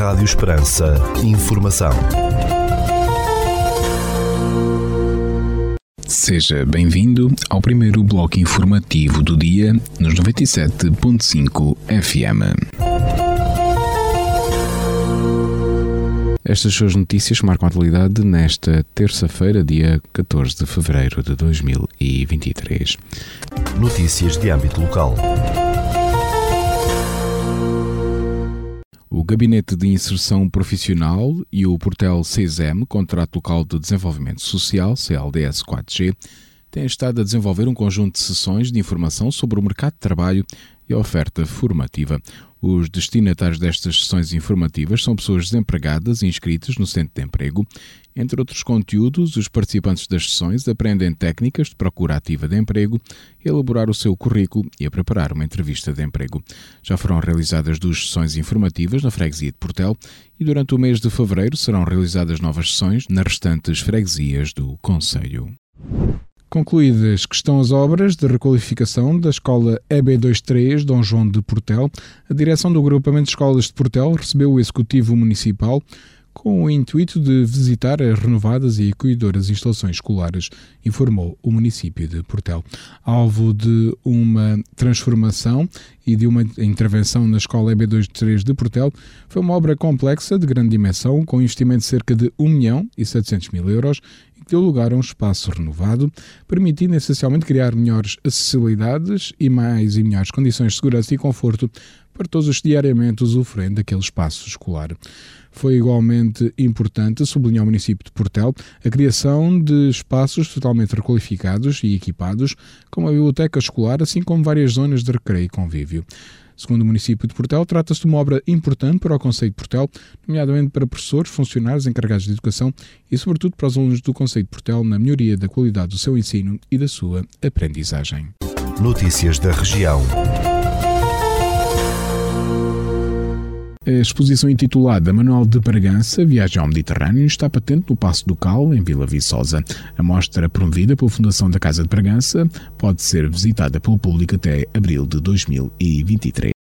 Rádio Esperança. Informação. Seja bem-vindo ao primeiro bloco informativo do dia nos 97.5 FM. Estas suas notícias marcam a atualidade nesta terça-feira, dia 14 de fevereiro de 2023. Notícias de âmbito local. O Gabinete de Inserção Profissional e o Portel CESEM, Contrato Local de Desenvolvimento Social, CLDS 4G, têm estado a desenvolver um conjunto de sessões de informação sobre o mercado de trabalho e a oferta formativa. Os destinatários destas sessões informativas são pessoas desempregadas inscritas no Centro de Emprego. Entre outros conteúdos, os participantes das sessões aprendem técnicas de procura ativa de emprego, elaborar o seu currículo e a preparar uma entrevista de emprego. Já foram realizadas duas sessões informativas na freguesia de Portel e durante o mês de fevereiro serão realizadas novas sessões nas restantes freguesias do Conselho. Concluídas que estão as obras de requalificação da escola EB23 Dom João de Portel, a direção do agrupamento de escolas de Portel recebeu o executivo municipal com o intuito de visitar as renovadas e acolhedoras instalações escolares, informou o município de Portel. Alvo de uma transformação e de uma intervenção na escola EB23 de Portel, foi uma obra complexa de grande dimensão, com investimento de cerca de 1 milhão e 700 mil euros deu lugar a um espaço renovado, permitindo essencialmente criar melhores acessibilidades e mais e melhores condições de segurança e conforto para todos os diariamente usufruem daquele espaço escolar. Foi igualmente importante, sublinhou o município de Portel, a criação de espaços totalmente requalificados e equipados, como a biblioteca escolar, assim como várias zonas de recreio e convívio. Segundo o município de Portel, trata-se de uma obra importante para o Conselho de Portel, nomeadamente para professores, funcionários encarregados de educação e, sobretudo, para os alunos do Conselho de Portel na melhoria da qualidade do seu ensino e da sua aprendizagem. Notícias da região. A exposição intitulada Manual de Bragança, Viagem ao Mediterrâneo, está patente no Passo do Cal, em Vila Viçosa. A mostra, promovida pela Fundação da Casa de Bragança, pode ser visitada pelo público até abril de 2023.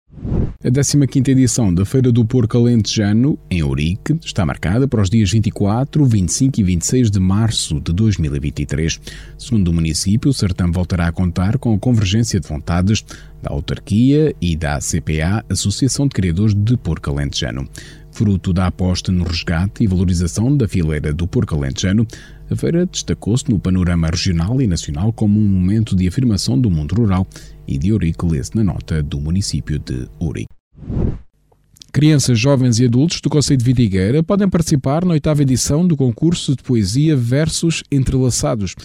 A 15ª edição da Feira do Porco Alentejano, em Ourique, está marcada para os dias 24, 25 e 26 de março de 2023. Segundo o município, o certame voltará a contar com a convergência de vontades da autarquia e da CPA, Associação de Criadores de Porco Alentejano. Fruto da aposta no resgate e valorização da fileira do porco alentejano, a feira destacou-se no panorama regional e nacional como um momento de afirmação do mundo rural e de Ourique lê-se na nota do município de Ourique. Crianças, jovens e adultos do Conselho de Vidigueira podem participar na oitava edição do concurso de poesia Versos Entrelaçados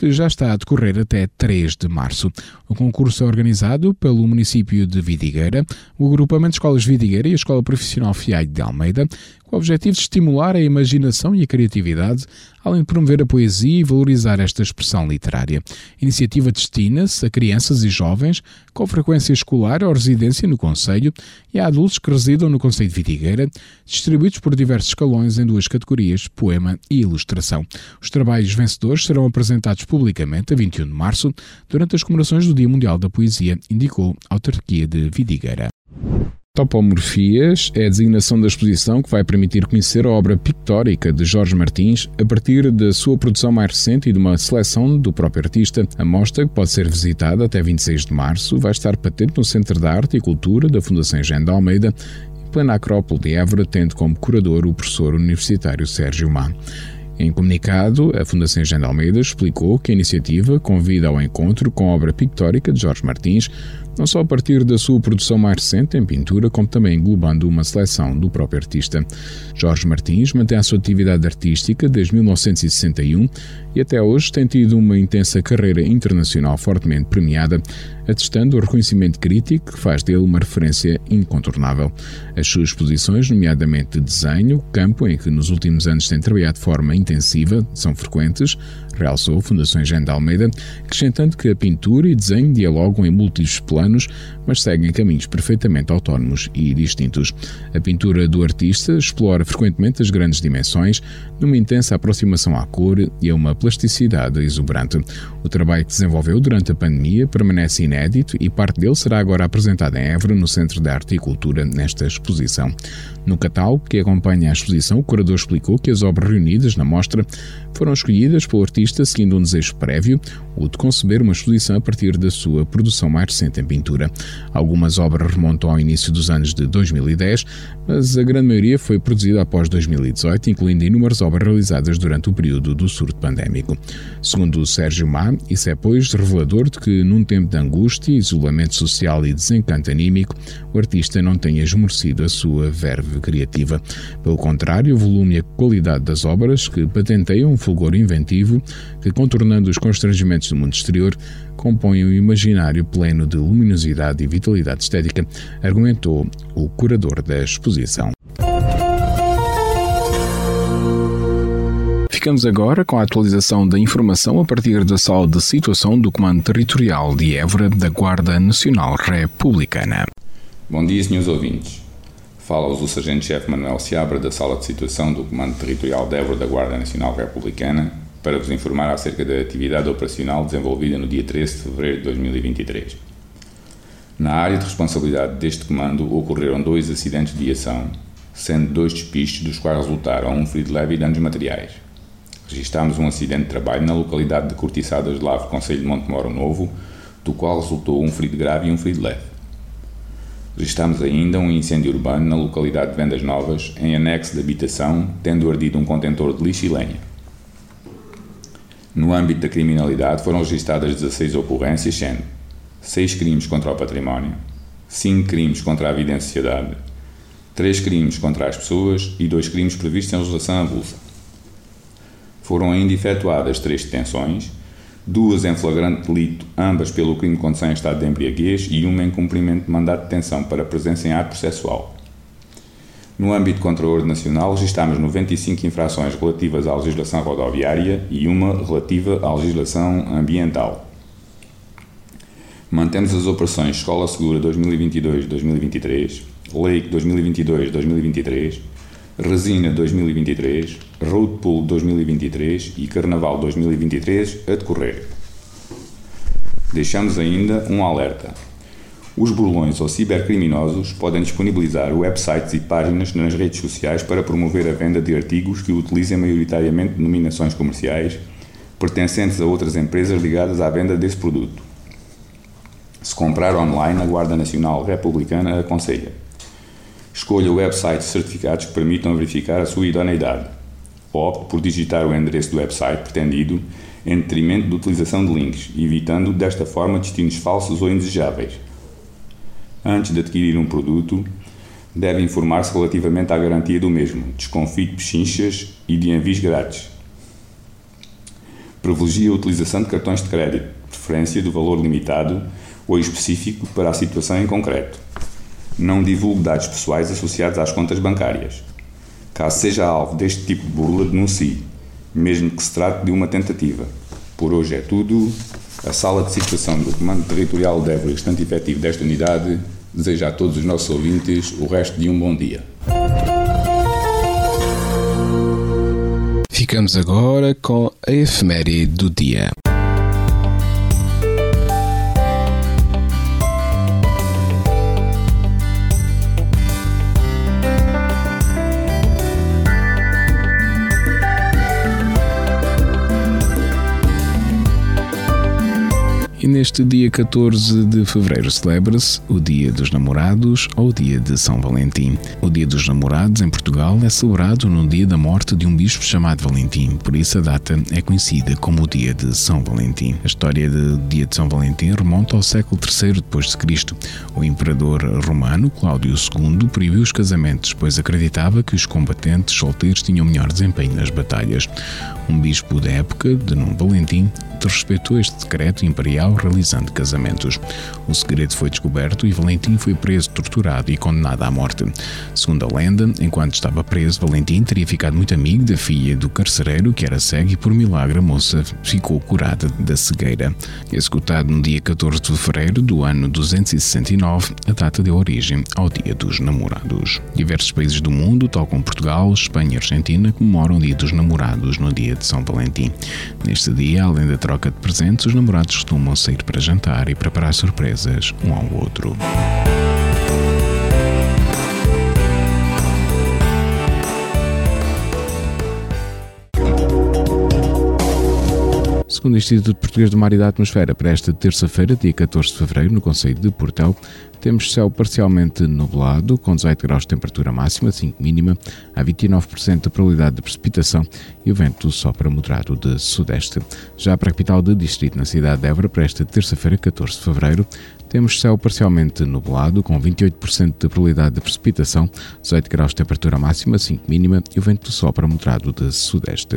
que já está a decorrer até 3 de março. O concurso é organizado pelo município de Vidigueira, o agrupamento de escolas Vidigueira e a Escola Profissional FIAI de Almeida, com o objetivo de estimular a imaginação e a criatividade, além de promover a poesia e valorizar esta expressão literária. A iniciativa destina-se a crianças e jovens com frequência escolar ou residência no Conselho e a adultos que residam no Conselho de Vidigueira, distribuídos por diversos escalões em duas categorias, poema e ilustração. Os trabalhos vencedores serão apresentados publicamente a 21 de março, durante as comemorações do Dia Mundial da Poesia, indicou a autarquia de Vidigueira. Topomorfias é a designação da exposição que vai permitir conhecer a obra pictórica de Jorge Martins a partir da sua produção mais recente e de uma seleção do próprio artista. A mostra, que pode ser visitada até 26 de março, vai estar patente no Centro de Arte e Cultura da Fundação de Almeida, em plena Acrópole de Évora, tendo como curador o professor universitário Sérgio Má. Em comunicado, a Fundação de Almeida explicou que a iniciativa convida ao encontro com a obra pictórica de Jorge Martins, não só a partir da sua produção mais recente em pintura, como também englobando uma seleção do próprio artista. Jorge Martins mantém a sua atividade artística desde 1961 e até hoje tem tido uma intensa carreira internacional fortemente premiada, atestando o reconhecimento crítico que faz dele uma referência incontornável. As suas exposições, nomeadamente de desenho, campo em que nos últimos anos tem trabalhado de forma intensiva, são frequentes, realçou Jean de Almeida, acrescentando que a pintura e desenho dialogam em múltiplos planos, mas seguem caminhos perfeitamente autónomos e distintos. A pintura do artista explora frequentemente as grandes dimensões, numa intensa aproximação à cor e a uma plasticidade exuberante. O trabalho que desenvolveu durante a pandemia permanece inédito e parte dele será agora apresentado em Évora, no Centro de Arte e Cultura, nesta exposição. No catálogo que acompanha a exposição, o curador explicou que as obras reunidas na mostra foram escolhidas pelo artista seguindo um desejo prévio, o de conceber uma exposição a partir da sua produção mais recente em pintura. Algumas obras remontam ao início dos anos de 2010, mas a grande maioria foi produzida após 2018, incluindo inúmeras obras realizadas durante o período do surto pandémico. Segundo Sérgio Má, isso é, pois, revelador de que, num tempo de angústia, isolamento social e desencanto anímico, o artista não tenha esmorecido a sua verve criativa. Pelo contrário, o volume e a qualidade das obras, que patenteiam um fulgor inventivo, que, contornando os constrangimentos do mundo exterior, compõem um imaginário pleno de luminosidade e vitalidade estética, argumentou o curador da exposição. Ficamos agora com a atualização da informação a partir da sala de situação do Comando Territorial de Évora da Guarda Nacional Republicana. Bom dia, senhores ouvintes. Fala-vos o Sargento-Chefe Manuel Seabra da Sala de Situação do Comando Territorial de Évora da Guarda Nacional Republicana para vos informar acerca da atividade operacional desenvolvida no dia 13 de fevereiro de 2023. Na área de responsabilidade deste comando ocorreram dois acidentes de ação, sendo dois despistes dos quais resultaram um ferido leve e danos materiais. Registámos um acidente de trabalho na localidade de Cortiçadas de Lavo, Conselho de Montemoro Novo, do qual resultou um ferido grave e um ferido leve. Registámos ainda um incêndio urbano na localidade de Vendas Novas, em anexo de habitação, tendo ardido um contentor de lixo e lenha. No âmbito da criminalidade foram registadas 16 ocorrências, sendo 6 crimes contra o património, 5 crimes contra a vida em sociedade, 3 crimes contra as pessoas e 2 crimes previstos em legislação avulsa. Foram ainda efetuadas 3 detenções, duas em flagrante delito, ambas pelo crime de condução em estado de embriaguez e uma em cumprimento de mandato de detenção para presença em ato processual. No âmbito a ordem nacional, registámos 95 infrações relativas à legislação rodoviária e uma relativa à legislação ambiental. Mantemos as operações Escola Segura 2022-2023, Lake 2022-2023, Resina 2023, Road Pool 2023 e Carnaval 2023 a decorrer. Deixamos ainda um alerta. Os burlões ou cibercriminosos podem disponibilizar websites e páginas nas redes sociais para promover a venda de artigos que utilizem maioritariamente denominações comerciais pertencentes a outras empresas ligadas à venda desse produto. Se comprar online, a Guarda Nacional Republicana aconselha. Escolha websites certificados que permitam verificar a sua idoneidade. Opte por digitar o endereço do website pretendido em detrimento da utilização de links, evitando desta forma destinos falsos ou indesejáveis. Antes de adquirir um produto, deve informar-se relativamente à garantia do mesmo, desconfie de pechinchas e de envios grátis. Privilegie a utilização de cartões de crédito, preferência do valor limitado ou específico para a situação em concreto. Não divulgue dados pessoais associados às contas bancárias. Caso seja alvo deste tipo de burla, denuncie, mesmo que se trate de uma tentativa. Por hoje é tudo. A sala de situação do Comando Territorial de Évora, estante efetivo desta unidade, deseja a todos os nossos ouvintes o resto de um bom dia. Ficamos agora com a efeméride do dia. E neste dia 14 de fevereiro celebra-se o Dia dos Namorados ou o Dia de São Valentim. O Dia dos Namorados em Portugal é celebrado no dia da morte de um bispo chamado Valentim, por isso a data é conhecida como o Dia de São Valentim. A história do Dia de São Valentim remonta ao século III depois de Cristo. O imperador romano Cláudio II proibiu os casamentos, pois acreditava que os combatentes solteiros tinham melhor desempenho nas batalhas. Um bispo da época, de nome Valentim, respeitou este decreto imperial realizando casamentos. O segredo foi descoberto e Valentim foi preso, torturado e condenado à morte. Segundo a lenda, enquanto estava preso, Valentim teria ficado muito amigo da filha do carcereiro, que era cego, e por milagre a moça ficou curada da cegueira. Executado no dia 14 de fevereiro do ano 269, a data deu origem ao Dia dos Namorados. Diversos países do mundo, tal como Portugal, Espanha e Argentina, comemoram o Dia dos Namorados no dia de São Valentim. Neste dia, além da troca de presentes, os namorados costumam sair para jantar e preparar surpresas um ao outro. Segundo o Instituto Português do Mar e da Atmosfera, para esta terça-feira, dia 14 de fevereiro, no Conselho de Portel, temos céu parcialmente nublado, com 18 graus de temperatura máxima, 5 mínima, há 29% de probabilidade de precipitação e o vento sopra moderado de sudeste. Já para a capital de distrito, na cidade de Évora, para esta terça-feira, 14 de fevereiro, temos céu parcialmente nublado, com 28% de probabilidade de precipitação, 18 graus de temperatura máxima, 5 mínima e o vento sopra moderado de sudeste.